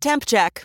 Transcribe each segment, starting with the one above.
Temp check.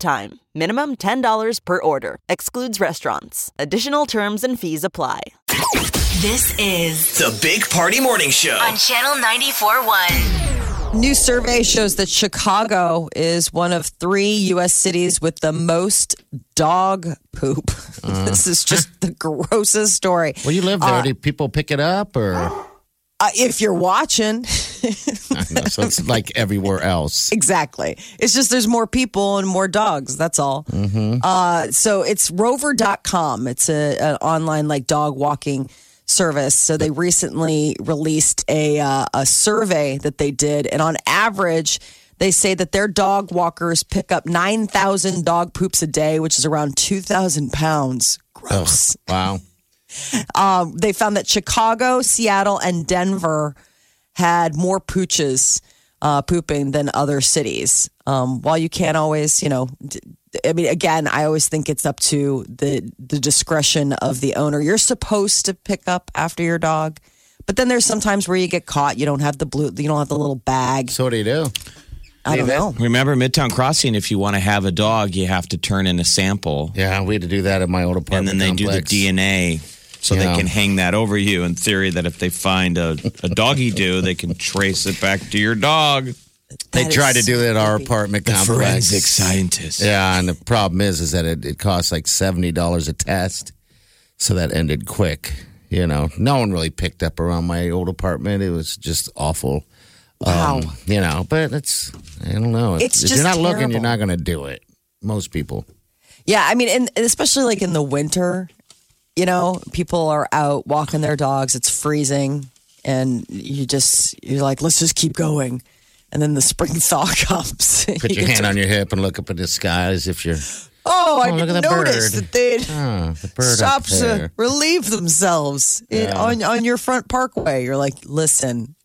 time. Minimum $10 per order. Excludes restaurants. Additional terms and fees apply. This is The Big Party Morning Show. on Channel 94.1. New survey shows that Chicago is one of three U.S. cities with the most dog poop. this is just the grossest story. Well, you live there. Do people pick it up, or Uh, if you're watching, so it's like everywhere else? exactly. It's just there's more people and more dogs. That's all. Uh, so it's rover.com. It's a, an online like dog walking service. So they recently released a, uh, a survey that they did. And on average, they say that their dog walkers pick up 9,000 dog poops a day, which is around 2,000 pounds. Gross. Wow. Um, they found that Chicago, Seattle, and Denver had more pooches uh, pooping than other cities. Um, while you can't always, you know, I mean, again, I always think it's up to the the discretion of the owner. You're supposed to pick up after your dog, but then there's sometimes where you get caught. You don't have the blue, you don't have the little bag. So what do you do? I don't know. Remember Midtown Crossing, if you want to have a dog, you have to turn in a sample. Yeah, we had to do that at my old apartment. And then they complex. do the DNA so Yeah. they can hang that over you in theory that if they find a, a doggy do, they can trace it back to your dog. They That tried to do it at our apartment The complex. forensic scientist. Yeah, and the problem is, is that it, it costs like seventy dollars a test, so that ended quick. You know, no one really picked up around my old apartment. It was just awful. Wow. Um, you know, but it's I don't know. If- It's if just you're not looking, you're not going to do it. Most people. Yeah, I mean, and especially like in the winter, you know, people are out walking their dogs. It's freezing, and you just you're like, let's just keep going. And then the spring thaw comes. Put your hand on your hip and look up at the sky as if you're Oh, I Oh, look didn't at the notice bird. that they'd oh, the bird stop to relieve themselves in, on on your front parkway. You're like, listen.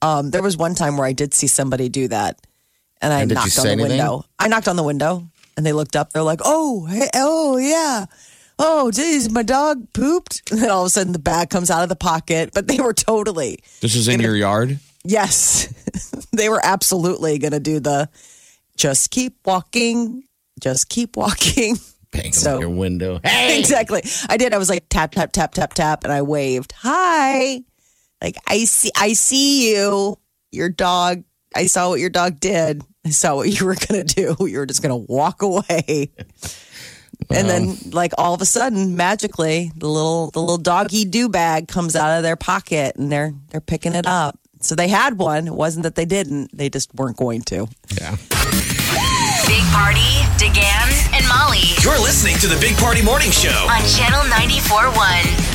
Um, there was one time where I did see somebody do that, and I And knocked on the anything? window. I knocked on the window, and they looked up. They're like, "Oh, hey, oh yeah." Oh, geez, my dog pooped. And then all of a sudden, the bag comes out of the pocket. But they were totally, This is in your yard? yes, they were absolutely going to do the just keep walking, just keep walking. Bang So- your window. Hey, Exactly. I did. I was like tap tap tap tap tap, and I waved hi. Like I see, I see you. Your dog. I saw what your dog did. I saw what you were gonna do. You were just gonna walk away. And then, um, like all of a sudden, magically, the little the little doggy do bag comes out of their pocket, and they're they're picking it up. So they had one. It wasn't that they didn't; they just weren't going to. Yeah. Big Party, DeGan, and Molly You're listening to the Big Party Morning Show. on Channel 94.1.